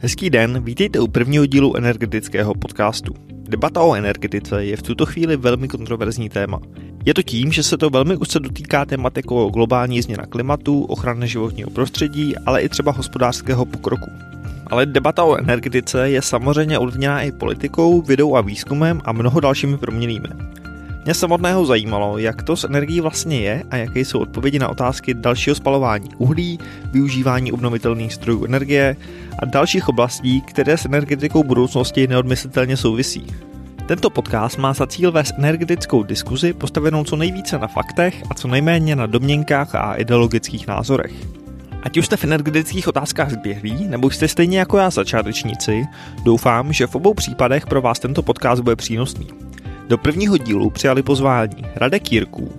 Hezký den, vítejte u prvního dílu energetického podcastu. Debata o energetice je v tuto chvíli velmi kontroverzní téma. Je to tím, že se to velmi úzce dotýká témat jako globální změna klimatu, ochrany životního prostředí, ale i třeba hospodářského pokroku. Ale debata o energetice je samozřejmě ovlivněná i politikou, vědou a výzkumem a mnoho dalšími proměnými. Mě samotného zajímalo, jak to s energií vlastně je a jaké jsou odpovědi na otázky dalšího spalování uhlí, využívání obnovitelných zdrojů energie a dalších oblastí, které s energetikou budoucnosti neodmyslitelně souvisí. Tento podcast má za cíl vést energetickou diskuzi postavenou co nejvíce na faktech a co nejméně na domněnkách a ideologických názorech. Ať už jste v energetických otázkách zběhlí, nebo jste stejně jako já začátečníci, doufám, že v obou případech pro vás tento podcast bude přínosný. Do prvního dílu přijali pozvání Radek Jirků,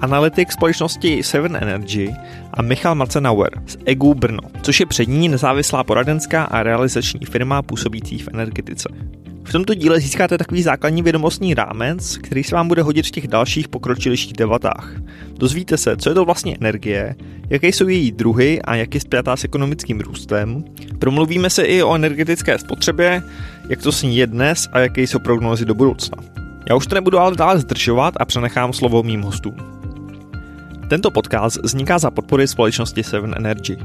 analytik společnosti Seven Energy a Michal Macenauer z EGU Brno, což je přední nezávislá poradenská a realizační firma působící v energetice. V tomto díle získáte takový základní vědomostní rámec, který se vám bude hodit v těch dalších pokročilejších debatách. Dozvíte se, co je to vlastně energie, jaké jsou její druhy a jak je spjatá s ekonomickým růstem. Promluvíme se i o energetické spotřebě, jak to s ní je dnes a jaké jsou prognózy do budoucna. Já už to nebudu ale dále zdržovat a přenechám slovo mým hostům. Tento podcast vzniká za podpory společnosti Seven Energy.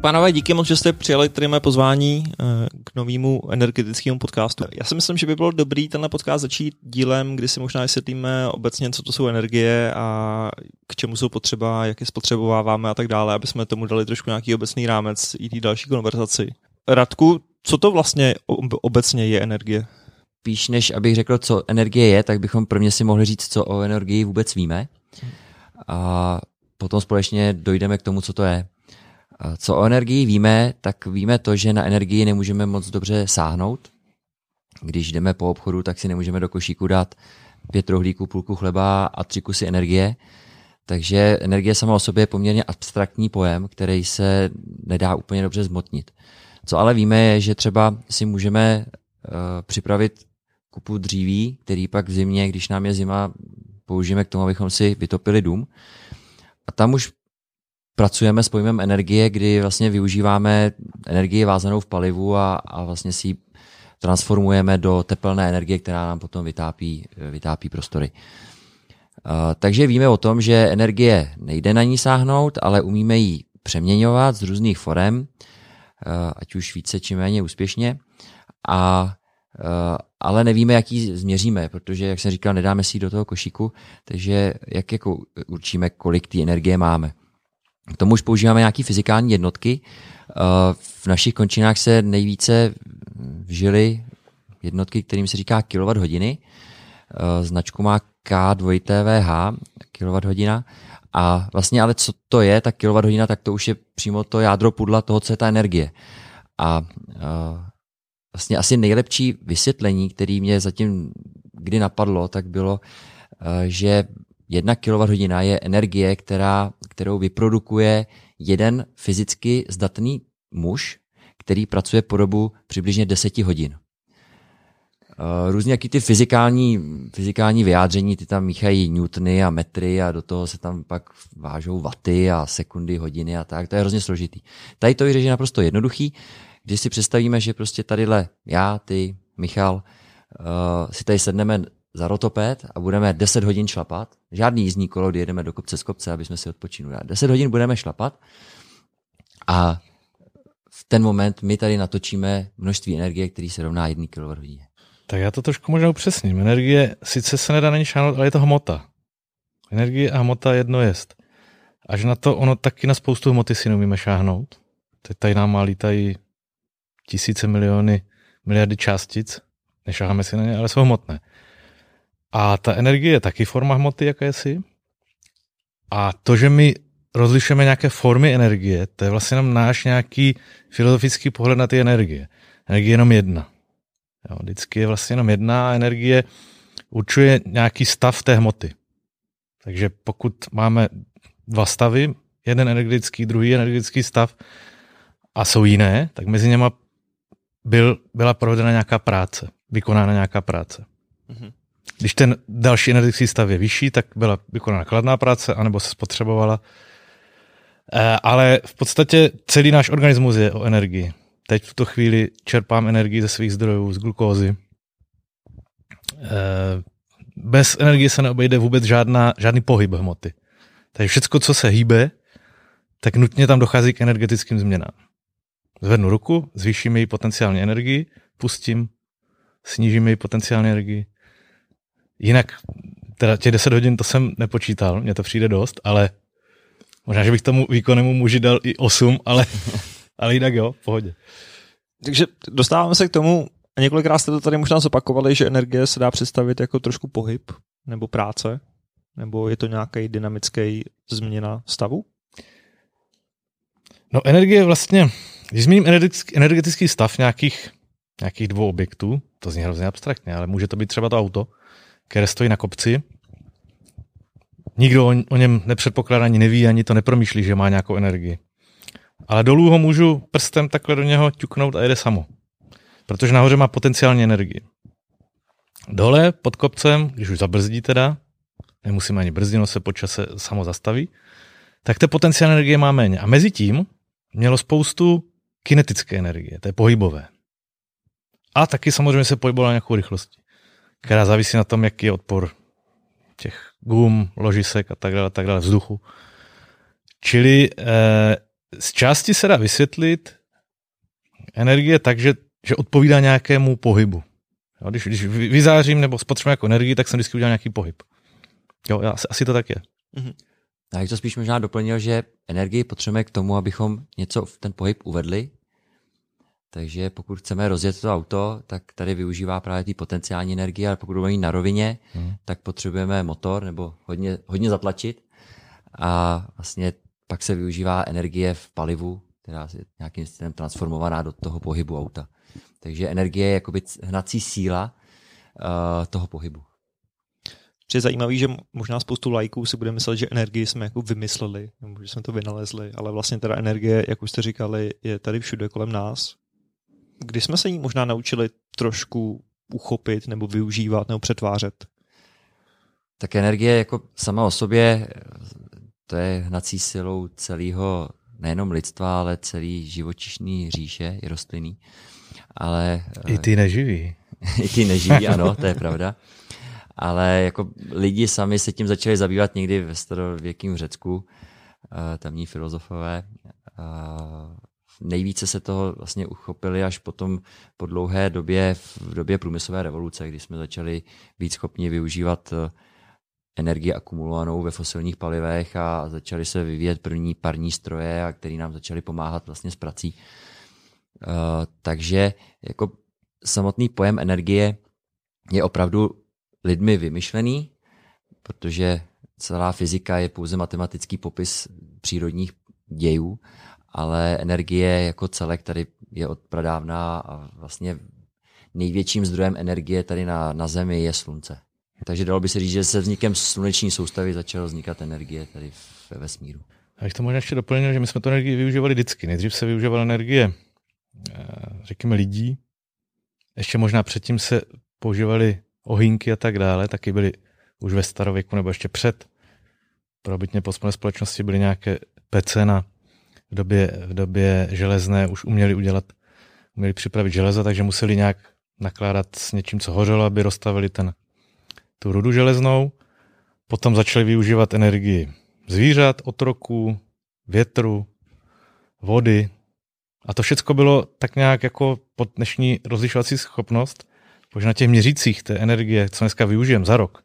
Pánové, díky moc, že jste přijali tady mé pozvání eh, k novému energetickému podcastu. Já si myslím, že by bylo dobrý tenhle podcast začít dílem, kdy si možná vysvětlíme obecně, co to jsou energie a k čemu jsou potřeba, jak je spotřebováváme a tak dále, aby jsme tomu dali trošku nějaký obecný rámec i té další konverzaci. Radku, co to vlastně obecně je energie? Spíš než abych řekl, co energie je, tak bychom pro mě si mohli říct, co o energii vůbec víme. A potom společně dojdeme k tomu, co to je. A co o energii víme, tak víme to, že na energii nemůžeme moc dobře sáhnout. Když jdeme po obchodu, tak si nemůžeme do košíku dát pět rohlíků, půlku chleba a tři kusy energie. Takže energie sama o sobě je poměrně abstraktní pojem, který se nedá úplně dobře zmotnit. Co ale víme je, že třeba si můžeme uh, připravit kupu dříví, který pak v zimě, když nám je zima, použijeme k tomu, abychom si vytopili dům. A tam už pracujeme s pojmem energie, kdy vlastně využíváme energii vázanou v palivu a, a vlastně si ji transformujeme do tepelné energie, která nám potom vytápí, vytápí prostory. Takže víme o tom, že energie nejde na ní sáhnout, ale umíme ji přeměňovat z různých forem, ať už více či méně úspěšně. A ale nevíme, jak ji změříme, protože, jak jsem říkal, nedáme si do toho košíku, takže jak jako určíme, kolik té energie máme. K tomu už používáme nějaké fyzikální jednotky. Eh, v našich končinách se nejvíce vžily jednotky, kterým se říká kWh. Eh, značku má K2TVH, kWh. A vlastně ale co to je, ta kWh, tak to už je přímo to jádro pudla toho, co je ta energie. A vlastně asi nejlepší vysvětlení, který mě zatím kdy napadlo, tak bylo, eh, že jedna kWh je energie, která, kterou vyprodukuje jeden fyzicky zdatný muž, který pracuje po dobu přibližně 10 hodin. Eh, různě jaký ty fyzikální, fyzikální vyjádření, ty tam míchají newtony a metry a do toho se tam pak vážou vaty a sekundy, hodiny a tak. To je hrozně složitý. Tady to je naprosto jednoduchý. Když si představíme, že prostě tadyhle já, ty, Michal, uh, si tady sedneme za rotopet a budeme 10 hodin šlapat. Žádný jízdní kolo, kdy jedeme do kopce z kopce, aby jsme si odpočinuli. 10 hodin budeme šlapat a v ten moment my tady natočíme množství energie, který se rovná 1 kWh. Tak já to trošku možná upřesním. Energie sice se nedá na ní šáhnout, ale je to hmota. Energie a hmota jedno jest. Až na to, ono taky na spoustu hmoty si neumíme šáhnout. Teď tady nám má lítají tisíce miliony, miliardy částic, nešáháme si na ně, ale jsou hmotné. A ta energie je taky forma hmoty jakési. A to, že my rozlišujeme nějaké formy energie, to je vlastně jenom náš nějaký filozofický pohled na ty energie. Energie je jenom jedna. Jo, vždycky je vlastně jenom jedna energie určuje nějaký stav té hmoty. Takže pokud máme dva stavy, jeden energetický, druhý energetický stav a jsou jiné, tak mezi něma byl, byla provedena nějaká práce, vykonána nějaká práce. Mm-hmm. Když ten další energetický stav je vyšší, tak byla vykonána kladná práce, anebo se spotřebovala. E, ale v podstatě celý náš organismus je o energii. teď v tuto chvíli čerpám energii ze svých zdrojů, z glukózy. Eh, bez energie se neobejde vůbec žádná, žádný pohyb hmoty. Takže všechno, co se hýbe, tak nutně tam dochází k energetickým změnám. Zvednu ruku, zvýším její potenciální energii, pustím, snížím její potenciální energii. Jinak, teda těch 10 hodin to jsem nepočítal, mně to přijde dost, ale možná, že bych tomu výkonnému muži dal i 8, ale, ale jinak jo, v pohodě. Takže dostáváme se k tomu, a několikrát jste to tady možná zopakovali, že energie se dá představit jako trošku pohyb nebo práce, nebo je to nějaký dynamický změna stavu? No energie vlastně, když zmíním energetický, stav nějakých, nějakých dvou objektů, to zní hrozně abstraktně, ale může to být třeba to auto, které stojí na kopci, nikdo o, o něm nepředpokládá, ani neví, ani to nepromýšlí, že má nějakou energii. Ale dolů ho můžu prstem takhle do něho ťuknout a jede samo. Protože nahoře má potenciální energii. Dole pod kopcem, když už zabrzdí teda, nemusíme ani brzdit, no se po čase samo zastaví, tak té potenciální energie má méně. A mezi tím mělo spoustu kinetické energie, to je pohybové. A taky samozřejmě se pohybovalo nějakou rychlostí, která závisí na tom, jaký je odpor těch gum, ložisek a tak dále, tak dále, vzduchu. Čili eh, z části se dá vysvětlit energie tak, že, že odpovídá nějakému pohybu. Jo, když, když vyzářím nebo spotřebuji jako energii, tak jsem vždycky udělal nějaký pohyb. Jo, asi, asi to tak je. Mm-hmm. Já bych to spíš možná doplnil, že energii potřebujeme k tomu, abychom něco v ten pohyb uvedli. Takže pokud chceme rozjet to auto, tak tady využívá právě ty potenciální energie, ale pokud budeme na rovině, hmm. tak potřebujeme motor nebo hodně, hodně zatlačit a vlastně pak se využívá energie v palivu, která je nějakým stylem transformovaná do toho pohybu auta. Takže energie je jakoby hnací síla uh, toho pohybu. Je zajímavý, že možná spoustu lajků si bude myslet, že energii jsme jako vymysleli, nebo že jsme to vynalezli, ale vlastně teda energie, jak už jste říkali, je tady všude kolem nás. Kdy jsme se jí možná naučili trošku uchopit nebo využívat nebo přetvářet? Tak energie jako sama o sobě, to je hnací silou celého nejenom lidstva, ale celý živočišný říše, i rostlinný. Ale, I ty neživí. I ty neživí, ano, to je pravda ale jako lidi sami se tím začali zabývat někdy ve starověkém Řecku, eh, tamní filozofové. Nejvíce se toho vlastně uchopili až potom po dlouhé době, v době průmyslové revoluce, kdy jsme začali být schopni využívat eh, energii akumulovanou ve fosilních palivech a začaly se vyvíjet první parní stroje, a který nám začaly pomáhat vlastně s prací. Takže jako samotný pojem energie je opravdu lidmi vymyšlený, protože celá fyzika je pouze matematický popis přírodních dějů, ale energie jako celek tady je od pradávna a vlastně největším zdrojem energie tady na, na Zemi je slunce. Takže dalo by se říct, že se vznikem sluneční soustavy začala vznikat energie tady ve vesmíru. A bych to možná ještě doplnil, že my jsme tu energii využívali vždycky. Nejdřív se využívala energie, eh, řekněme, lidí. Ještě možná předtím se používali ohýnky a tak dále, taky byly už ve starověku nebo ještě před probytně posmolé společnosti byly nějaké pece na v době, v době železné už uměli udělat, uměli připravit železo, takže museli nějak nakládat s něčím, co hořelo, aby rozstavili ten, tu rudu železnou. Potom začali využívat energii zvířat, otroků, větru, vody. A to všechno bylo tak nějak jako pod dnešní rozlišovací schopnost Možná na těch měřících té energie, co dneska využijeme za rok,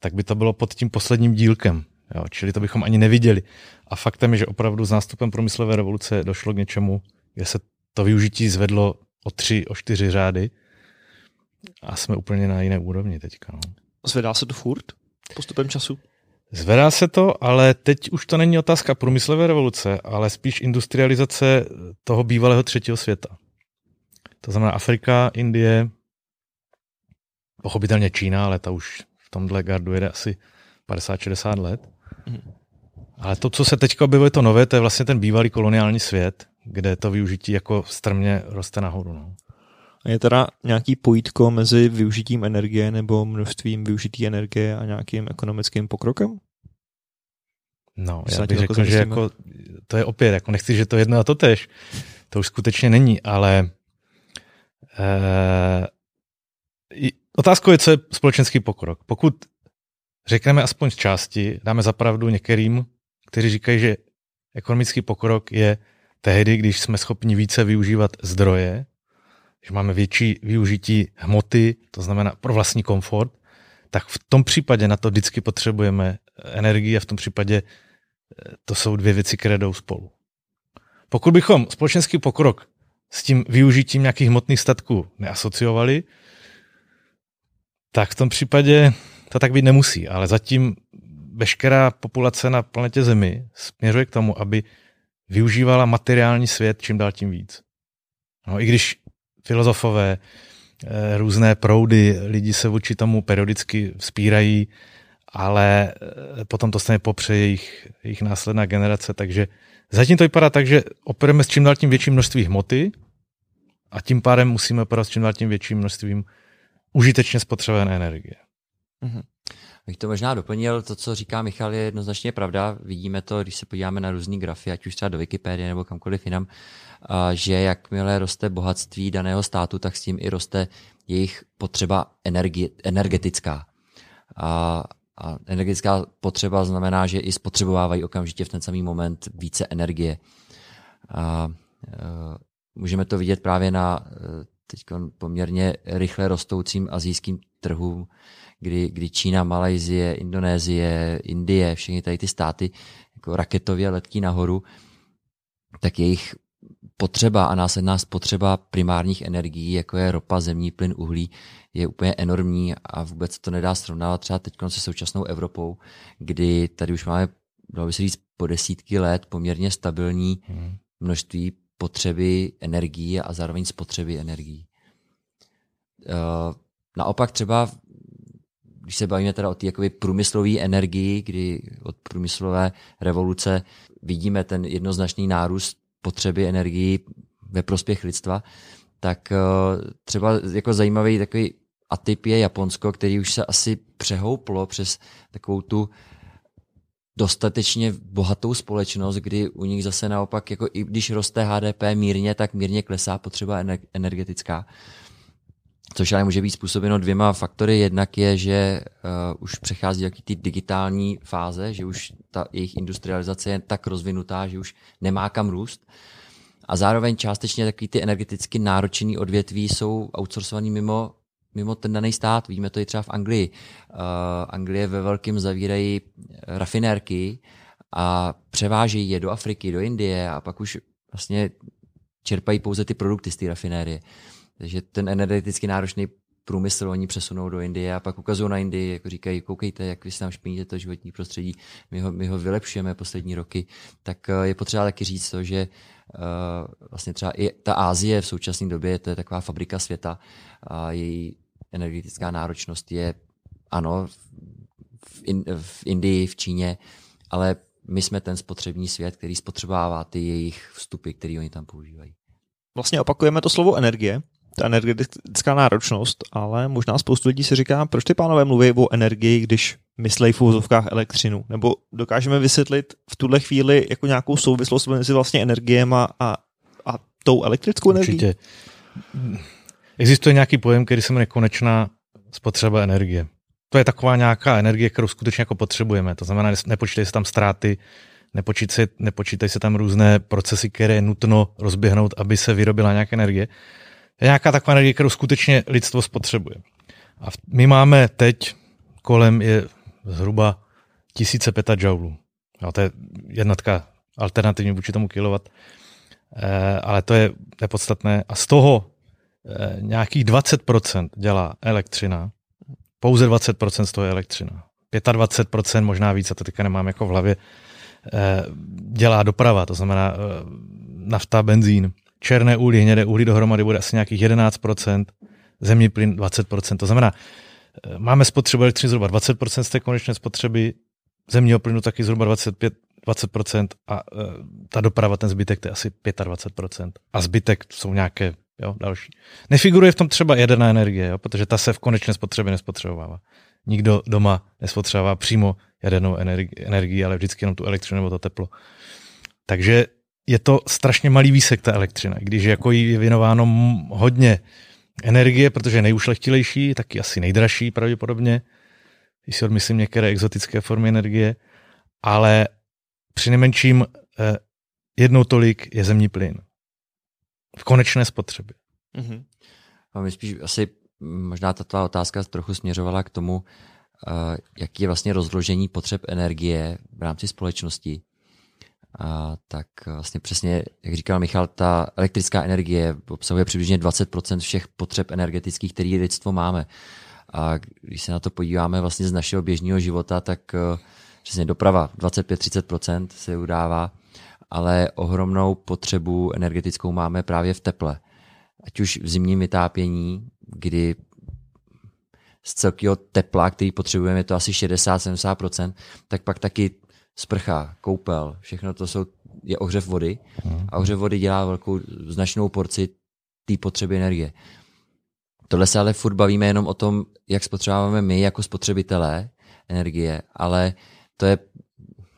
tak by to bylo pod tím posledním dílkem. Jo, čili to bychom ani neviděli. A faktem je, že opravdu s nástupem průmyslové revoluce došlo k něčemu, kde se to využití zvedlo o tři, o čtyři řády a jsme úplně na jiné úrovni teďka. No. Zvedá se to furt postupem času? Zvedá se to, ale teď už to není otázka průmyslové revoluce, ale spíš industrializace toho bývalého třetího světa. To znamená Afrika, Indie, Pochopitelně Čína, ale ta už v tomhle gardu jede asi 50-60 let. Mm. Ale to, co se teďka objevuje, to nové, to je vlastně ten bývalý koloniální svět, kde to využití jako strmě roste nahoru. No. Je teda nějaký pojítko mezi využitím energie nebo množstvím využitý energie a nějakým ekonomickým pokrokem? No, já bych řekl, že jako, to je opět, jako nechci, že to jedno a to tež. to už skutečně není, ale e, otázkou je, co je společenský pokrok. Pokud řekneme aspoň z části, dáme zapravdu některým, kteří říkají, že ekonomický pokrok je tehdy, když jsme schopni více využívat zdroje, že máme větší využití hmoty, to znamená pro vlastní komfort, tak v tom případě na to vždycky potřebujeme energii a v tom případě eh, to jsou dvě věci, které jdou spolu. Pokud bychom společenský pokrok s tím využitím nějakých hmotných statků neasociovali, tak v tom případě to tak být nemusí, ale zatím veškerá populace na planetě Zemi směřuje k tomu, aby využívala materiální svět čím dál tím víc. No, I když filozofové, eh, různé proudy, lidi se vůči tomu periodicky vzpírají, ale eh, potom to stane popře jejich, jejich následná generace, takže zatím to vypadá tak, že operujeme s čím dál tím větším množství hmoty a tím pádem musíme operovat s čím dál tím větším množstvím užitečně spotřebované energie. Mm-hmm. Bych to možná doplnil, to, co říká Michal, je jednoznačně pravda. Vidíme to, když se podíváme na různé grafy, ať už třeba do Wikipedie nebo kamkoliv jinam, že jakmile roste bohatství daného státu, tak s tím i roste jejich potřeba energie, energetická. A, a energetická potřeba znamená, že i spotřebovávají okamžitě v ten samý moment více energie. A, a můžeme to vidět právě na e, teď poměrně rychle rostoucím azijským trhům, kdy, kdy Čína, Malajzie, Indonésie, Indie, všechny tady ty státy jako raketově letí nahoru, tak jejich potřeba a následná spotřeba primárních energií, jako je ropa, zemní plyn, uhlí, je úplně enormní a vůbec to nedá srovnávat třeba teď se současnou Evropou, kdy tady už máme, dalo by se říct, po desítky let poměrně stabilní hmm. množství potřeby energií a zároveň spotřeby energií. Eh, naopak třeba když se bavíme teda o té průmyslové energii, kdy od průmyslové revoluce vidíme ten jednoznačný nárůst potřeby energii ve prospěch lidstva, tak eh, třeba jako zajímavý takový atyp je Japonsko, který už se asi přehouplo přes takovou tu dostatečně bohatou společnost, kdy u nich zase naopak, jako i když roste HDP mírně, tak mírně klesá potřeba energetická. Což ale může být způsobeno dvěma faktory. Jednak je, že uh, už přechází jaký ty digitální fáze, že už ta jejich industrializace je tak rozvinutá, že už nemá kam růst. A zároveň částečně takový ty energeticky náročený odvětví jsou outsourcovaný mimo, mimo ten daný stát. Vidíme to i třeba v Anglii. Uh, Anglie ve velkém zavírají rafinérky a převážejí je do Afriky, do Indie a pak už vlastně čerpají pouze ty produkty z té rafinérie. Takže ten energeticky náročný průmysl oni přesunou do Indie a pak ukazují na Indii, jako říkají, koukejte, jak vy se tam špiníte to životní prostředí, my ho, my ho vylepšujeme poslední roky, tak eh, je potřeba taky říct to, že uh, vlastně třeba i ta Ázie v současné době to je taková fabrika světa a její energetická náročnost je, ano, v, in, v Indii, v Číně, ale my jsme ten spotřební svět, který spotřebává ty jejich vstupy, které oni tam používají. Vlastně opakujeme to slovo energie, ta energetická náročnost, ale možná spoustu lidí si říká, proč ty pánové mluví o energii, když myslejí v úzovkách elektřinu? Nebo dokážeme vysvětlit v tuhle chvíli jako nějakou souvislost mezi vlastně energiema a, a tou elektrickou energií? Určitě. Existuje nějaký pojem, který se jmenuje konečná spotřeba energie. To je taková nějaká energie, kterou skutečně jako potřebujeme. To znamená, nepočítají se tam ztráty, nepočítají, nepočítají se tam různé procesy, které je nutno rozběhnout, aby se vyrobila nějaká energie je nějaká taková energie, kterou skutečně lidstvo spotřebuje. A my máme teď kolem je zhruba tisíce petajoulů. Jo, to je jednotka alternativní vůči tomu kilowatt, e, ale to je nepodstatné. A z toho nějakých 20% dělá elektřina, pouze 20% z toho je elektřina. 25% možná víc, a to teďka nemám jako v hlavě, e, dělá doprava, to znamená e, nafta, benzín černé uhlí, hnědé uhlí dohromady bude asi nějakých 11%, zemní plyn 20%. To znamená, eh, máme spotřebu elektřiny zhruba 20% z té konečné spotřeby, zemního plynu taky zhruba 25, 20% a ta doprava, ten zbytek, to je asi 25%. A zbytek jsou nějaké jo, další. Nefiguruje v tom třeba jaderná energie, jo, protože ta se v konečné spotřebě nespotřebovává. Nikdo doma nespotřebová přímo jadernou energii, energii, ale vždycky jenom tu elektřinu nebo to teplo. Takže je to strašně malý výsek ta elektřina, když jako jí je věnováno hodně energie, protože je nejušlechtilejší, taky asi nejdražší pravděpodobně, když si odmyslím některé exotické formy energie, ale při nejmenším eh, jednou tolik je zemní plyn. V konečné spotřebě. Mm-hmm. A my spíš asi možná ta tvá otázka trochu směřovala k tomu, uh, jaký je vlastně rozložení potřeb energie v rámci společnosti. A tak vlastně přesně, jak říkal Michal, ta elektrická energie obsahuje přibližně 20% všech potřeb energetických, které lidstvo máme. A když se na to podíváme vlastně z našeho běžného života, tak uh, přesně doprava 25-30% se udává, ale ohromnou potřebu energetickou máme právě v teple. Ať už v zimním vytápění, kdy z celkového tepla, který potřebujeme, je to asi 60-70%, tak pak taky sprcha, koupel, všechno to jsou, je ohřev vody a ohřev vody dělá velkou značnou porci té potřeby energie. Tohle se ale furt bavíme jenom o tom, jak spotřebujeme my jako spotřebitelé energie, ale to je,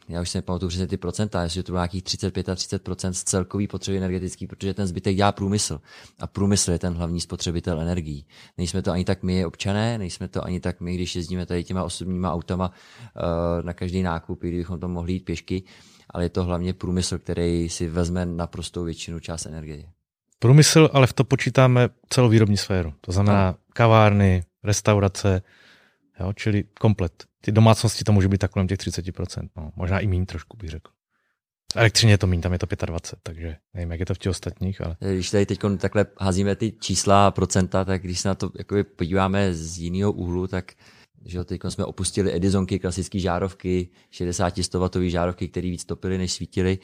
já už si nepamatuju přesně ty procenta, jestli to bylo nějakých 35 a 30 z celkový potřeby energetický, protože ten zbytek dělá průmysl. A průmysl je ten hlavní spotřebitel energií. Nejsme to ani tak my občané, nejsme to ani tak my, když jezdíme tady těma osobníma autama uh, na každý nákup, kdybychom to mohli jít pěšky, ale je to hlavně průmysl, který si vezme naprostou většinu část energie. Průmysl, ale v to počítáme celou výrobní sféru. To znamená no. kavárny, restaurace, jo, čili komplet ty domácnosti to může být tak kolem těch 30%, no, možná i méně trošku bych řekl. Elektřině je to méně, tam je to 25, takže nevím, jak je to v těch ostatních. Ale... Když tady teď takhle házíme ty čísla a procenta, tak když se na to jakoby podíváme z jiného úhlu, tak že teď jsme opustili Edisonky, klasické žárovky, 60-100 žárovky, které víc topily, než svítily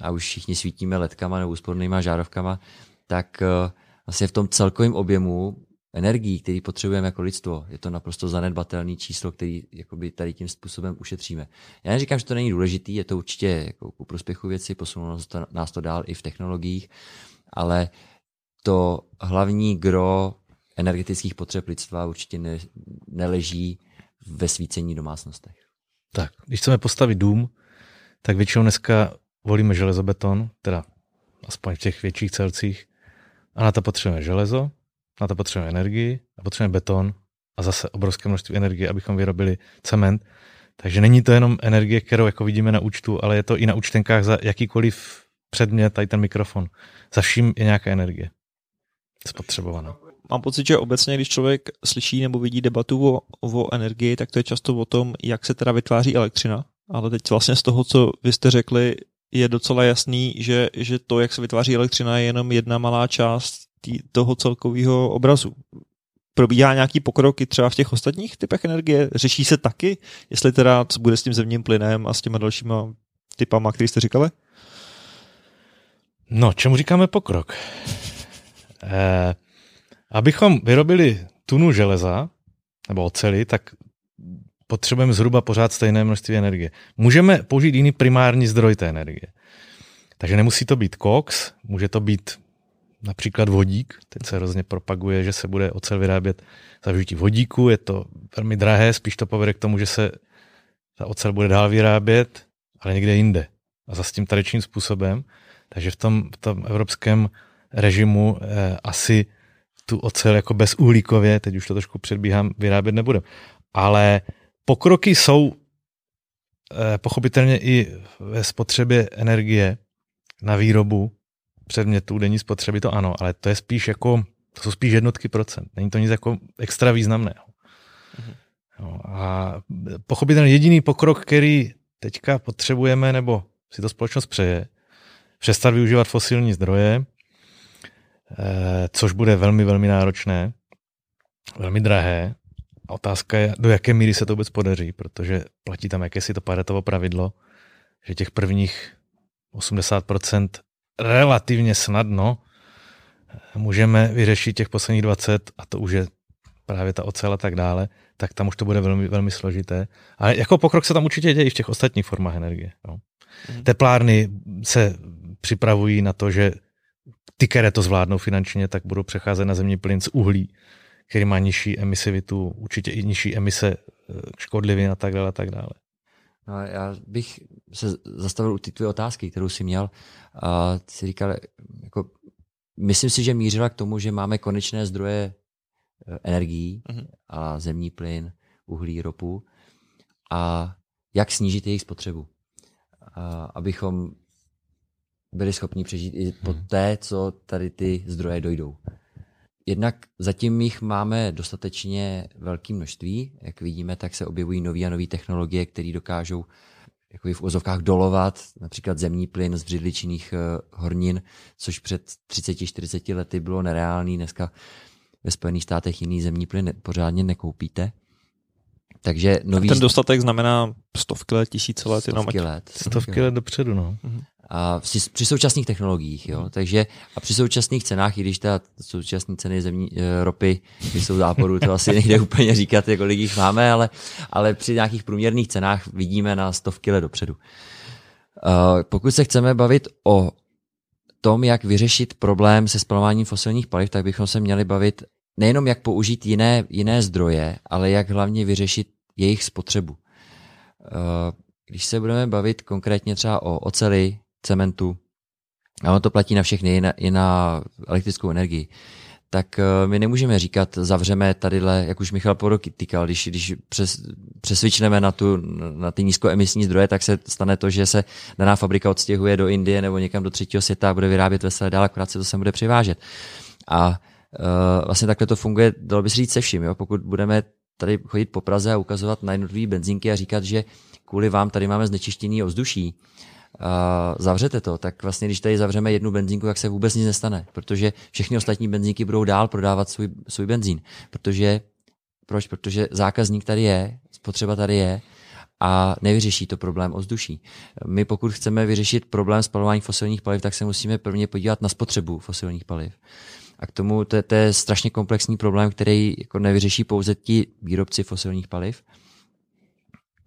a už všichni svítíme ledkama nebo úspornýma žárovkama, tak eh, vlastně v tom celkovém objemu energií, který potřebujeme jako lidstvo, je to naprosto zanedbatelné číslo, který jakoby tady tím způsobem ušetříme. Já neříkám, že to není důležitý, je to určitě jako ku prospěchu věci, posunulo nás to, dál i v technologiích, ale to hlavní gro energetických potřeb lidstva určitě ne, neleží ve svícení domácnostech. Tak, když chceme postavit dům, tak většinou dneska volíme železobeton, teda aspoň v těch větších celcích, a na to potřebujeme železo, na to potřebujeme energii a potřebujeme beton a zase obrovské množství energie, abychom vyrobili cement. Takže není to jenom energie, kterou jako vidíme na účtu, ale je to i na účtenkách za jakýkoliv předmět, tady ten mikrofon. Za vším je nějaká energie spotřebovaná. Mám pocit, že obecně, když člověk slyší nebo vidí debatu o, o energii, tak to je často o tom, jak se teda vytváří elektřina. Ale teď vlastně z toho, co vy jste řekli, je docela jasný, že, že to, jak se vytváří elektřina, je jenom jedna malá část tý, toho celkového obrazu. Probíhá nějaký pokrok i třeba v těch ostatních typech energie? Řeší se taky, jestli teda co bude s tím zemním plynem a s těma dalšíma typama, které jste říkali? No, čemu říkáme pokrok? Eh, abychom vyrobili tunu železa nebo oceli, tak potřebujeme zhruba pořád stejné množství energie. Můžeme použít jiný primární zdroj té energie. Takže nemusí to být koks, může to být například vodík. Teď se hrozně propaguje, že se bude ocel vyrábět za využití vodíku. Je to velmi drahé, spíš to povede k tomu, že se ta ocel bude dál vyrábět, ale někde jinde. A za tím tradičním způsobem. Takže v tom, v tom evropském režimu eh, asi tu ocel jako bezuhlíkově, teď už to trošku předbíhám, vyrábět nebudeme. Ale pokroky jsou eh, pochopitelně i ve spotřebě energie na výrobu předmětů denní spotřeby, to ano, ale to je spíš jako, to jsou spíš jednotky procent. Není to nic jako extra významného. Mhm. No, a pochopitelně jediný pokrok, který teďka potřebujeme, nebo si to společnost přeje, přestat využívat fosilní zdroje, eh, což bude velmi, velmi náročné, velmi drahé. A otázka je, do jaké míry se to vůbec podaří, protože platí tam jakési to paretovo pravidlo, že těch prvních 80% relativně snadno můžeme vyřešit těch posledních 20 a to už je právě ta ocel a tak dále, tak tam už to bude velmi, velmi složité. Ale jako pokrok se tam určitě děje i v těch ostatních formách energie. No. Mm. Teplárny se připravují na to, že ty, které to zvládnou finančně, tak budou přecházet na zemní plyn z uhlí, který má nižší emisivitu, určitě i nižší emise eh, škodlivin a tak dále. A tak dále. No, já bych se zastavil u ty tvoje otázky, kterou jsi měl. A ty jsi říkal, jako, myslím si, že mířila k tomu, že máme konečné zdroje eh, energií mm-hmm. a zemní plyn, uhlí, ropu a jak snížit jejich spotřebu. A abychom byli schopni přežít i po mhm. té, co tady ty zdroje dojdou. Jednak zatím jich máme dostatečně velké množství. Jak vidíme, tak se objevují nové a nové technologie, které dokážou jako v ozovkách dolovat, například zemní plyn z břidličných eh, hornin, což před 30-40 lety bylo nereálný. Dneska ve Spojených státech jiný zemní plyn pořádně nekoupíte. Takže nový... Ten dostatek znamená stovky let, tisíce let. Stovky jenom let. Stovky let dopředu, no. Mhm. A při současných technologiích, jo. Takže a při současných cenách, i když ta současné ceny zemní e, ropy jsou záporu, to asi nejde úplně říkat, kolik jich máme, ale, ale při nějakých průměrných cenách vidíme na stovky let dopředu. Uh, pokud se chceme bavit o tom, jak vyřešit problém se spalováním fosilních paliv, tak bychom se měli bavit nejenom jak použít jiné, jiné zdroje, ale jak hlavně vyřešit jejich spotřebu. Uh, když se budeme bavit konkrétně třeba o oceli, cementu, a ono to platí na všechny, i na, i na elektrickou energii, tak eh, my nemůžeme říkat, zavřeme tadyhle, jak už Michal Poroky týkal, když, když přes, přesvičneme na, tu, na ty nízkoemisní zdroje, tak se stane to, že se daná fabrika odstěhuje do Indie nebo někam do třetího světa a bude vyrábět veselé dál, akorát se to sem bude přivážet. A uh, vlastně takhle to funguje, dalo by se říct se vším. Jo? Pokud budeme tady chodit po Praze a ukazovat na jednotlivé benzínky a říkat, že kvůli vám tady máme znečištění ovzduší, uh, zavřete to, tak vlastně když tady zavřeme jednu benzínku, tak se vůbec nic nestane, protože všechny ostatní benzínky budou dál prodávat svůj, svůj benzín. Protože, proč? Protože zákazník tady je, spotřeba tady je a nevyřeší to problém ovzduší. My pokud chceme vyřešit problém spalování fosilních paliv, tak se musíme prvně podívat na spotřebu fosilních paliv. A k tomu to, to je strašně komplexní problém, který jako nevyřeší pouze ti výrobci fosilních paliv,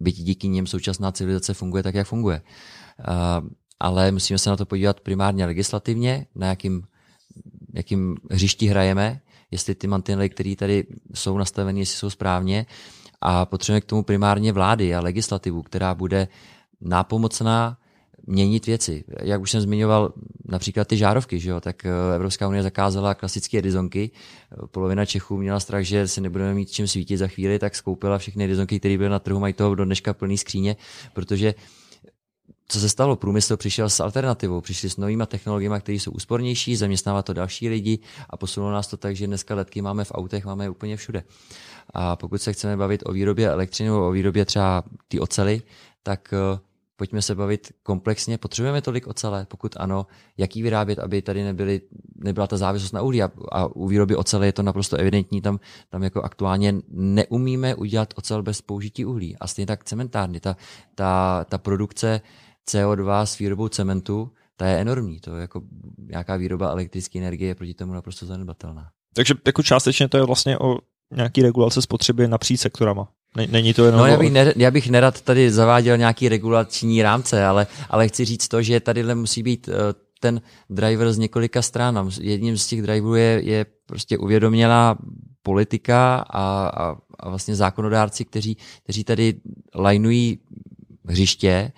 byť díky něm současná civilizace funguje tak, jak funguje. Uh, ale musíme se na to podívat primárně legislativně, na jakým, jakým hřišti hrajeme, jestli ty mantinely, které tady jsou nastaveny, jestli jsou správně a potřebujeme k tomu primárně vlády a legislativu, která bude nápomocná měnit věci. Jak už jsem zmiňoval, například ty žárovky, že jo? tak eh, Evropská unie zakázala klasické edizonky. Polovina Čechů měla strach, že se nebudeme mít čím svítit za chvíli, tak skoupila všechny edizonky, které byly na trhu, mají toho do dneška plný skříně, protože co se stalo? Průmysl přišel s alternativou, přišli s novými technologiemi, které jsou úspornější, zaměstnává to další lidi a posunulo nás to tak, že dneska letky máme v autech, máme je úplně všude. A pokud se chceme bavit o výrobě elektřiny, o výrobě třeba ty ocely, tak uh, pojďme se bavit komplexně. Potřebujeme tolik ocele? Pokud ano, jaký vyrábět, aby tady nebyly, nebyla ta závislost na uhlí? A, a u výroby ocele je to naprosto evidentní. Tam, tam jako aktuálně neumíme udělat ocel bez použití uhlí. A stejně tak cementárny. Ta, ta, ta produkce CO2 s výrobou cementu, ta je enormní. To je jako nějaká výroba elektrické energie je proti tomu naprosto zanedbatelná. Takže jako částečně to je vlastně o nějaký regulace spotřeby napříč sektorama. Není to jenom... No, já bych, ne, já bych nerad tady zaváděl nějaký regulační rámce, ale, ale chci říct to, že tady musí být uh, ten driver z několika stran. Jedním z těch driverů je, je prostě uvědomělá politika a, a, a vlastně zákonodárci, kteří, kteří tady lajnují hřiště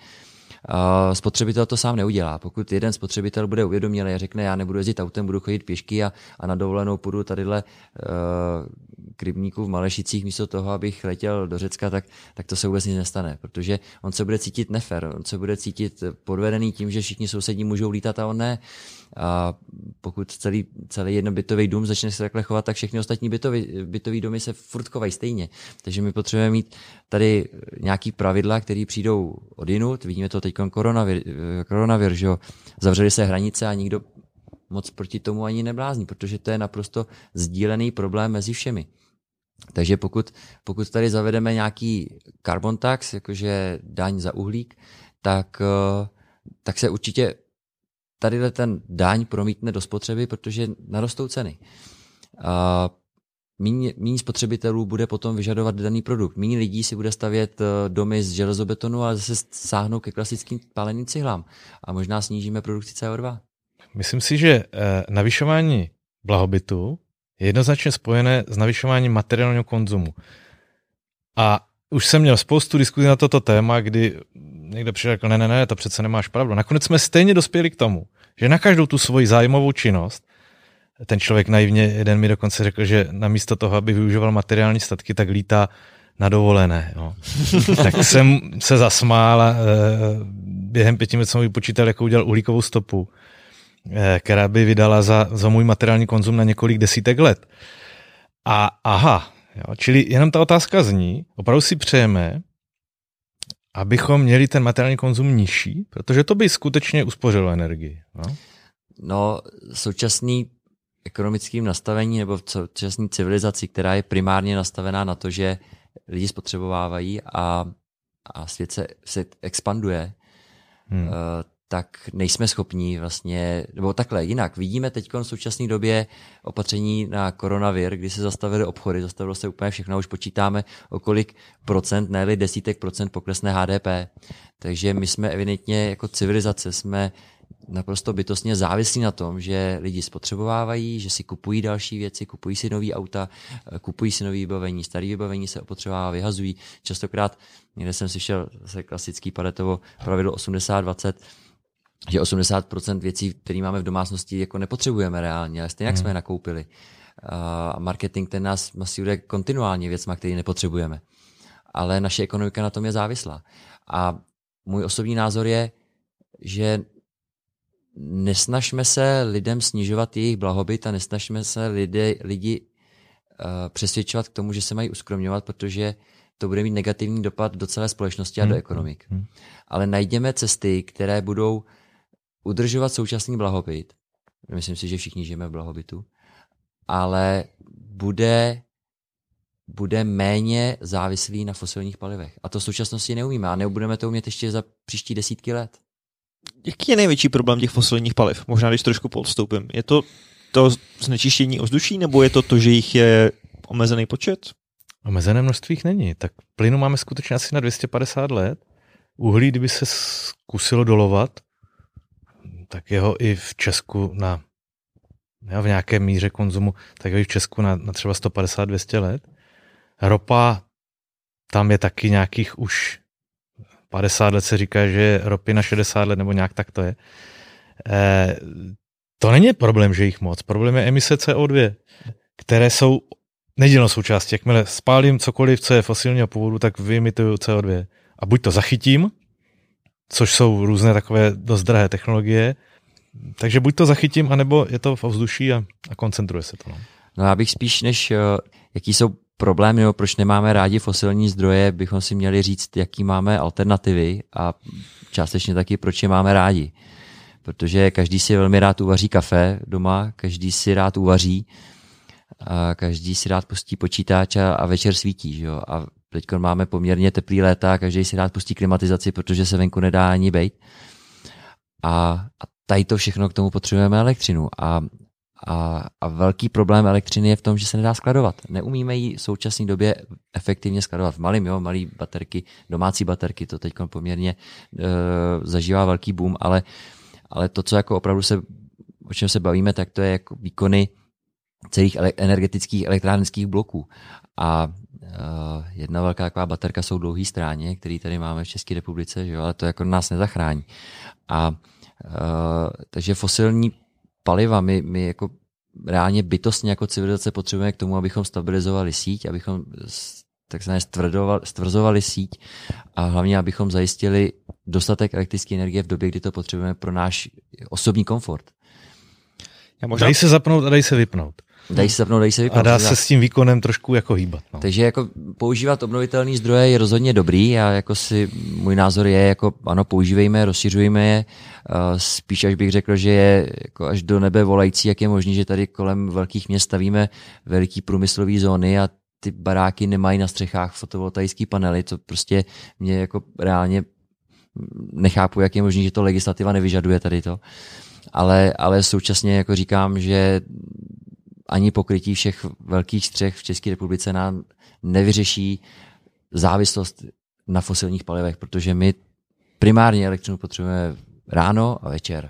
spotřebitel to sám neudělá. Pokud jeden spotřebitel bude uvědomělý a řekne, já nebudu jezdit autem, budu chodit pěšky a, a na dovolenou půjdu tadyhle uh, k rybníku v Malešicích místo toho, abych letěl do Řecka, tak, tak to se vůbec nic nestane, protože on se bude cítit nefer, on se bude cítit podvedený tím, že všichni sousedí můžou lítat a on ne. A pokud celý, celý jednobytový dům začne se takhle chovat, tak všechny ostatní bytový, bytový domy se furt chovají stejně. Takže my potřebujeme mít tady nějaký pravidla, které přijdou od jinut. Vidíme to teď koronavir, koronavir že jo? Zavřeli se hranice a nikdo moc proti tomu ani neblázní, protože to je naprosto sdílený problém mezi všemi. Takže pokud, pokud tady zavedeme nějaký carbon tax, jakože daň za uhlík, tak, eh, tak se určitě tady ten daň promítne do spotřeby, protože narostou ceny. A míň spotřebitelů bude potom vyžadovat daný produkt. Míň lidí si bude stavět eh, domy z železobetonu a zase sáhnou ke klasickým páleným cihlám. A možná snížíme produkci CO2. Myslím si, že eh, navyšování blahobytu je jednoznačně spojené s navyšováním materiálního konzumu. A už jsem měl spoustu diskuzí na toto téma, kdy někdo přišel, ne, ne, ne, to přece nemáš pravdu. Nakonec jsme stejně dospěli k tomu, že na každou tu svoji zájmovou činnost, ten člověk naivně, jeden mi dokonce řekl, že namísto toho, aby využíval materiální statky, tak lítá na dovolené. Jo. tak jsem se zasmál a e, během pěti minut jsem vypočítal, jako udělal uhlíkovou stopu, e, která by vydala za, za můj materiální konzum na několik desítek let. A aha, jo, čili jenom ta otázka zní, opravdu si přejeme, abychom měli ten materiální konzum nižší, protože to by skutečně uspořilo energii. No, no současný ekonomickým nastavení nebo v současné civilizaci, která je primárně nastavená na to, že lidi spotřebovávají a, a svět se, se expanduje, hmm. Tak nejsme schopní vlastně, nebo takhle, jinak. Vidíme teď v současné době opatření na koronavir, kdy se zastavily obchody, zastavilo se úplně všechno, už počítáme o kolik procent, ne desítek procent poklesne HDP. Takže my jsme evidentně jako civilizace, jsme naprosto bytostně závislí na tom, že lidi spotřebovávají, že si kupují další věci, kupují si nový auta, kupují si nový vybavení, starý vybavení se opotřebovává, vyhazují. Častokrát, někde jsem slyšel se klasický Paretovo pravidlo 80-20, že 80% věcí, které máme v domácnosti, jako nepotřebujeme reálně, ale stejně jak hmm. jsme je nakoupili. A marketing ten nás masíruje kontinuálně věcma, které nepotřebujeme. Ale naše ekonomika na tom je závislá. A můj osobní názor je, že nesnažme se lidem snižovat jejich blahobyt a nesnažme se lidi, lidi uh, přesvědčovat k tomu, že se mají uskromňovat, protože to bude mít negativní dopad do celé společnosti a hmm. do ekonomik. Hmm. Ale najděme cesty, které budou udržovat současný blahobyt. Myslím si, že všichni žijeme v blahobytu. Ale bude, bude méně závislý na fosilních palivech. A to v současnosti neumíme. A nebudeme to umět ještě za příští desítky let. Jaký je největší problém těch fosilních paliv? Možná, když trošku podstoupím. Je to to znečištění ovzduší, nebo je to to, že jich je omezený počet? Omezené množství jich není. Tak plynu máme skutečně asi na 250 let. Uhlí, kdyby se zkusilo dolovat, tak jeho i v Česku na jo, v nějaké míře konzumu, tak i v Česku na, na třeba 150-200 let. Ropa, tam je taky nějakých už 50 let se říká, že ropy na 60 let, nebo nějak tak to je. E, to není problém, že jich moc. Problém je emise CO2, které jsou nedílnou součástí. Jakmile spálím cokoliv, co je fosilního původu, tak vyimituju CO2. A buď to zachytím, což jsou různé takové dost drahé technologie, takže buď to zachytím, anebo je to v ovzduší a, a koncentruje se to. No. no já bych spíš, než uh, jaký jsou problémy, nebo proč nemáme rádi fosilní zdroje, bychom si měli říct, jaký máme alternativy a částečně taky, proč je máme rádi. Protože každý si velmi rád uvaří kafe doma, každý si rád uvaří, a každý si rád pustí počítač a, a večer svítí. Že jo? A teď máme poměrně teplý léta každý si rád pustí klimatizaci, protože se venku nedá ani bejt. A, a tady to všechno k tomu potřebujeme elektřinu. A a, a velký problém elektřiny je v tom, že se nedá skladovat. Neumíme ji v současné době efektivně skladovat. V malým, jo, malý baterky, domácí baterky, to teď poměrně e, zažívá velký boom, ale, ale to, co jako opravdu se, o čem se bavíme, tak to je jako výkony celých energetických elektrárnických bloků. A jedna velká taková baterka jsou dlouhý stráně, který tady máme v České republice, že jo, ale to jako nás nezachrání. A uh, takže fosilní paliva my, my jako reálně bytostně jako civilizace potřebujeme k tomu, abychom stabilizovali síť, abychom takzvané stvrzovali síť a hlavně, abychom zajistili dostatek elektrické energie v době, kdy to potřebujeme pro náš osobní komfort. Já možná... Dají se zapnout a dají se vypnout. Dají se zapnout, dají se vypnout. A dá se s tím výkonem trošku jako hýbat. No. Takže jako používat obnovitelné zdroje je rozhodně dobrý a jako si můj názor je, jako ano, používejme, rozšiřujeme je. Spíš až bych řekl, že je jako až do nebe volající, jak je možné, že tady kolem velkých měst stavíme veliký průmyslové zóny a ty baráky nemají na střechách fotovoltaické panely, to prostě mě jako reálně nechápu, jak je možné, že to legislativa nevyžaduje tady to. Ale, ale současně jako říkám, že ani pokrytí všech velkých střech v České republice nám nevyřeší závislost na fosilních palivech, protože my primárně elektřinu potřebujeme ráno a večer.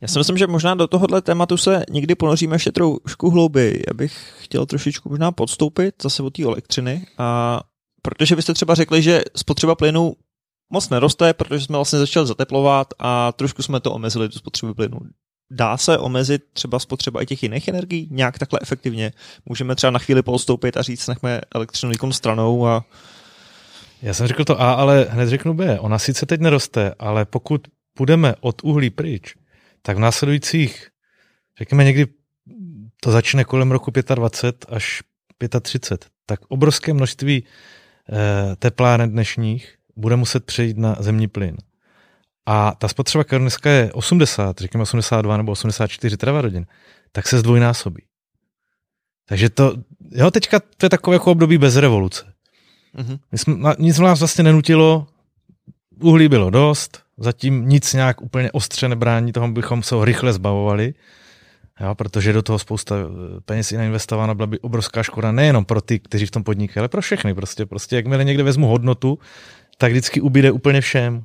Já si myslím, že možná do tohohle tématu se někdy ponoříme ještě trošku hlouběji. Já bych chtěl trošičku možná podstoupit zase od té elektřiny a Protože vy jste třeba řekli, že spotřeba plynu moc neroste, protože jsme vlastně začali zateplovat a trošku jsme to omezili, tu spotřebu plynu. Dá se omezit třeba spotřeba i těch jiných energií nějak takhle efektivně? Můžeme třeba na chvíli postoupit a říct, nechme elektřinu výkon stranou a... Já jsem řekl to A, ale hned řeknu B. Ona sice teď neroste, ale pokud půjdeme od uhlí pryč, tak v následujících, řekněme někdy to začne kolem roku 25 až 35, tak obrovské množství eh, tepláren dnešních bude muset přejít na zemní plyn. A ta spotřeba, která dneska je 80, řekněme 82 nebo 84 terawatt tak se zdvojnásobí. Takže to, jo, teďka to je takové jako období bez revoluce. Mm-hmm. My jsme, nic nás vlastně nenutilo, uhlí bylo dost, zatím nic nějak úplně ostře nebrání toho, bychom se ho rychle zbavovali, jo, protože do toho spousta eh, peněz je nainvestována, byla by obrovská škoda nejenom pro ty, kteří v tom podnikají, ale pro všechny. Prostě, prostě jakmile někde vezmu hodnotu, tak vždycky ubyde úplně všem.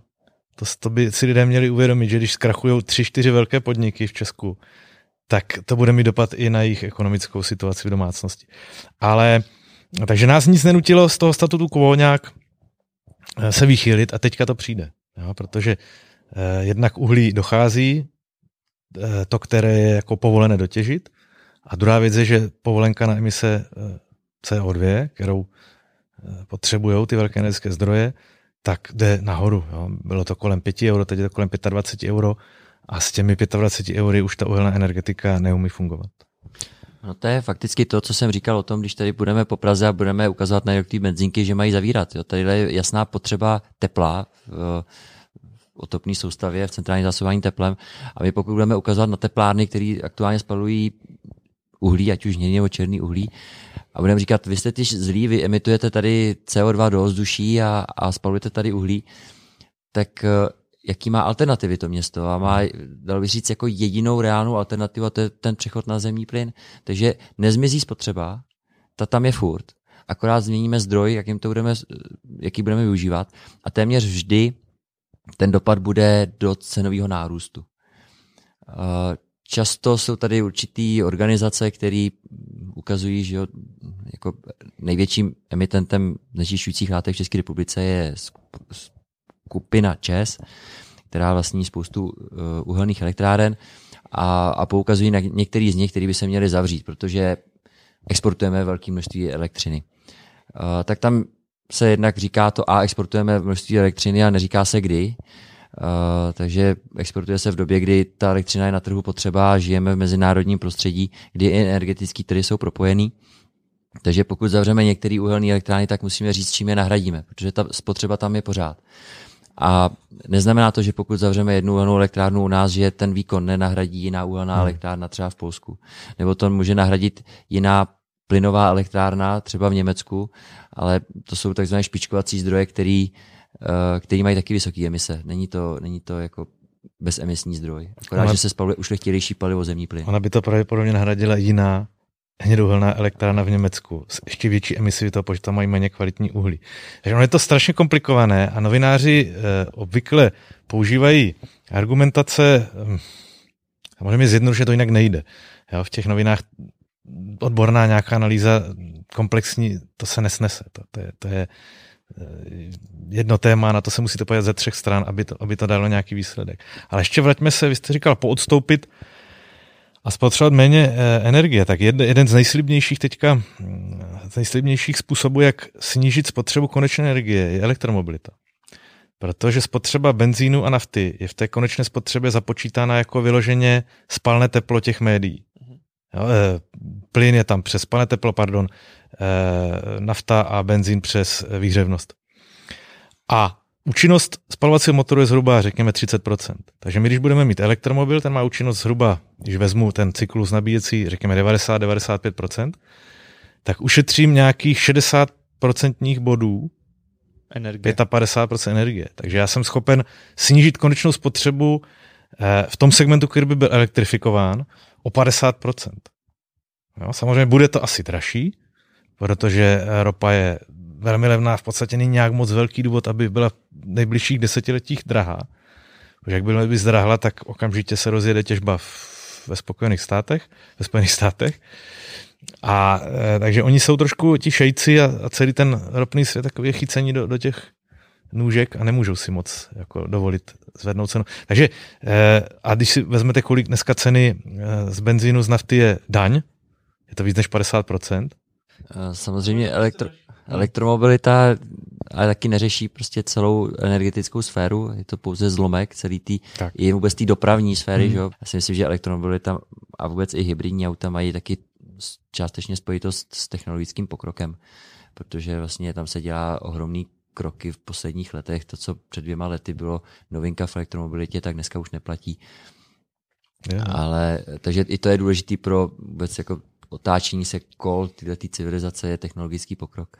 To, to by si lidé měli uvědomit, že když zkrachují tři, čtyři velké podniky v Česku, tak to bude mít dopad i na jejich ekonomickou situaci v domácnosti. Ale takže nás nic nenutilo z toho statutu quo nějak eh, se vychýlit a teďka to přijde. Jo, protože eh, jednak uhlí dochází, eh, to, které je jako povolené dotěžit. A druhá věc je, že povolenka na emise eh, CO2, kterou eh, potřebují ty velké energetické zdroje, tak jde nahoru. Jo. Bylo to kolem 5 euro, teď je to kolem 25 euro a s těmi 25 eury už ta uhelná energetika neumí fungovat. No to je fakticky to, co jsem říkal o tom, když tady budeme po Praze a budeme ukazovat na ty benzínky, že mají zavírat. Jo. Tady je jasná potřeba tepla v, otopní soustavě v centrální zásobování teplem. A my pokud budeme ukazovat na teplárny, které aktuálně spalují uhlí, ať už hnědý nebo černý uhlí, a budeme říkat, vy jste tyž zlí, vy emitujete tady CO2 do ovzduší a, a spalujete tady uhlí, tak eh, jaký má alternativy to město a má, dalo bych říct, jako jedinou reálnou alternativu a to je ten přechod na zemní plyn. Takže nezmizí spotřeba, ta tam je furt, akorát změníme zdroj, jakým to budeme, jaký budeme využívat a téměř vždy ten dopad bude do cenového nárůstu. Často jsou tady určitý organizace, které ukazují, že jako největším emitentem znečišťujících látek v České republice je skupina ČES, která vlastní spoustu uh, uhelných elektráren a, a poukazují na některý z nich, který by se měli zavřít, protože exportujeme velké množství elektřiny. Uh, tak tam se jednak říká to a exportujeme množství elektřiny a neříká se kdy. Uh, takže exportuje se v době, kdy ta elektřina je na trhu potřeba a žijeme v mezinárodním prostředí, kdy i energetický trhy jsou propojený. Takže pokud zavřeme některé uhelné elektrárny, tak musíme říct, čím je nahradíme, protože ta spotřeba tam je pořád. A neznamená to, že pokud zavřeme jednu uhelnou elektrárnu u nás, že ten výkon nenahradí jiná uhelná hmm. elektrárna třeba v Polsku. Nebo to může nahradit jiná plynová elektrárna třeba v Německu, ale to jsou takzvané špičkovací zdroje, který, eh, který mají taky vysoké emise. Není to, není to jako bezemisní zdroj. Akorát, ona, že se spaluje ušlechtilejší palivo zemní plyn. Ona by to pravděpodobně nahradila jiná hnědouhelná elektrárna v Německu s ještě větší emisí toho, protože tam mají méně kvalitní uhlí. Takže ono je to strašně komplikované a novináři eh, obvykle používají argumentace, hm, možná zjednodušit, to jinak nejde. Jo, v těch novinách odborná nějaká analýza komplexní, to se nesnese. To, to, je, to je eh, jedno téma, na to se musíte podívat ze třech stran, aby to, aby to dalo nějaký výsledek. Ale ještě vraťme se, vy jste říkal, poodstoupit a spotřebovat méně eh, energie, tak jeden, jeden z nejslibnějších teďka, hm, z nejslibnějších způsobů, jak snížit spotřebu konečné energie, je elektromobilita. Protože spotřeba benzínu a nafty je v té konečné spotřebě započítána jako vyloženě spalné teplo těch médií. Jo, eh, plyn je tam přes pane teplo, pardon, eh, nafta a benzín přes výhřevnost. A účinnost spalovacího motoru je zhruba, řekněme, 30%. Takže my, když budeme mít elektromobil, ten má účinnost zhruba, když vezmu ten cyklus nabíjecí, řekněme 90-95%, tak ušetřím nějakých 60% bodů energie. 55% energie. Takže já jsem schopen snížit konečnou spotřebu eh, v tom segmentu, který by byl elektrifikován, o 50%. Jo, samozřejmě bude to asi dražší, protože ropa je velmi levná, v podstatě není nějak moc velký důvod, aby byla v nejbližších desetiletích drahá. Protože jak by by zdrahla, tak okamžitě se rozjede těžba ve Spojených státech, ve Spojených státech. A e, takže oni jsou trošku ti šejci a, a celý ten ropný svět takový chycení do, do těch nůžek a nemůžou si moc jako dovolit zvednout cenu. Takže e, a když si vezmete, kolik dneska ceny e, z benzínu, z nafty je daň, je to víc než 50%. Samozřejmě elektro, elektromobilita ale taky neřeší prostě celou energetickou sféru, je to pouze zlomek celý tý, tak. i vůbec té dopravní sféry, hmm. že. Já si myslím, že elektromobilita a vůbec i hybridní auta mají taky částečně spojitost s technologickým pokrokem, protože vlastně tam se dělá ohromný kroky v posledních letech. To, co před dvěma lety bylo novinka v elektromobilitě, tak dneska už neplatí. Yeah. Ale, takže i to je důležitý pro vůbec jako otáčení se kol tyhle civilizace je technologický pokrok.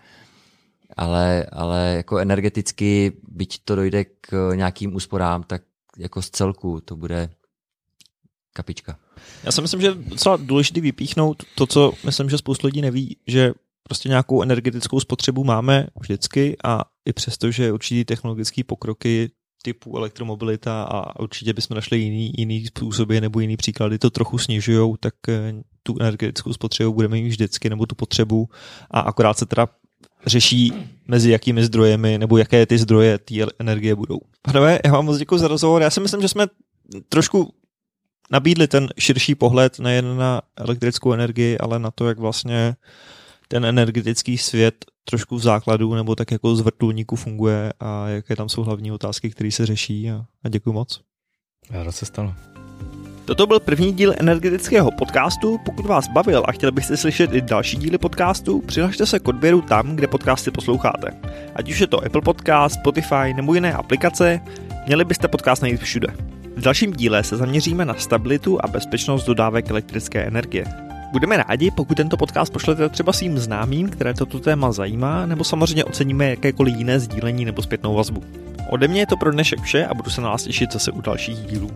Ale, ale jako energeticky, byť to dojde k nějakým úsporám, tak jako z celku to bude kapička. Já si myslím, že je docela důležité vypíchnout to, co myslím, že spoustu lidí neví, že prostě nějakou energetickou spotřebu máme vždycky a i přesto, že určitý technologické pokroky typu elektromobilita a určitě bychom našli jiný, jiný způsoby nebo jiný příklady to trochu snižují, tak eh, tu energetickou spotřebu budeme mít vždycky nebo tu potřebu a akorát se teda řeší mezi jakými zdrojemi nebo jaké ty zdroje té energie budou. Pánové, já vám moc děkuji za rozhovor. Já si myslím, že jsme trošku nabídli ten širší pohled nejen na elektrickou energii, ale na to, jak vlastně ten energetický svět trošku v základu nebo tak jako z vrtulníku funguje a jaké tam jsou hlavní otázky, které se řeší a, a děkuji moc. Já se stalo. Toto byl první díl energetického podcastu. Pokud vás bavil a chtěli byste slyšet i další díly podcastu, přihlašte se k odběru tam, kde podcasty posloucháte. Ať už je to Apple Podcast, Spotify nebo jiné aplikace, měli byste podcast najít všude. V dalším díle se zaměříme na stabilitu a bezpečnost dodávek elektrické energie. Budeme rádi, pokud tento podcast pošlete třeba svým známým, které toto téma zajímá, nebo samozřejmě oceníme jakékoliv jiné sdílení nebo zpětnou vazbu. Ode mě je to pro dnešek vše a budu se na vás těšit zase u dalších dílů.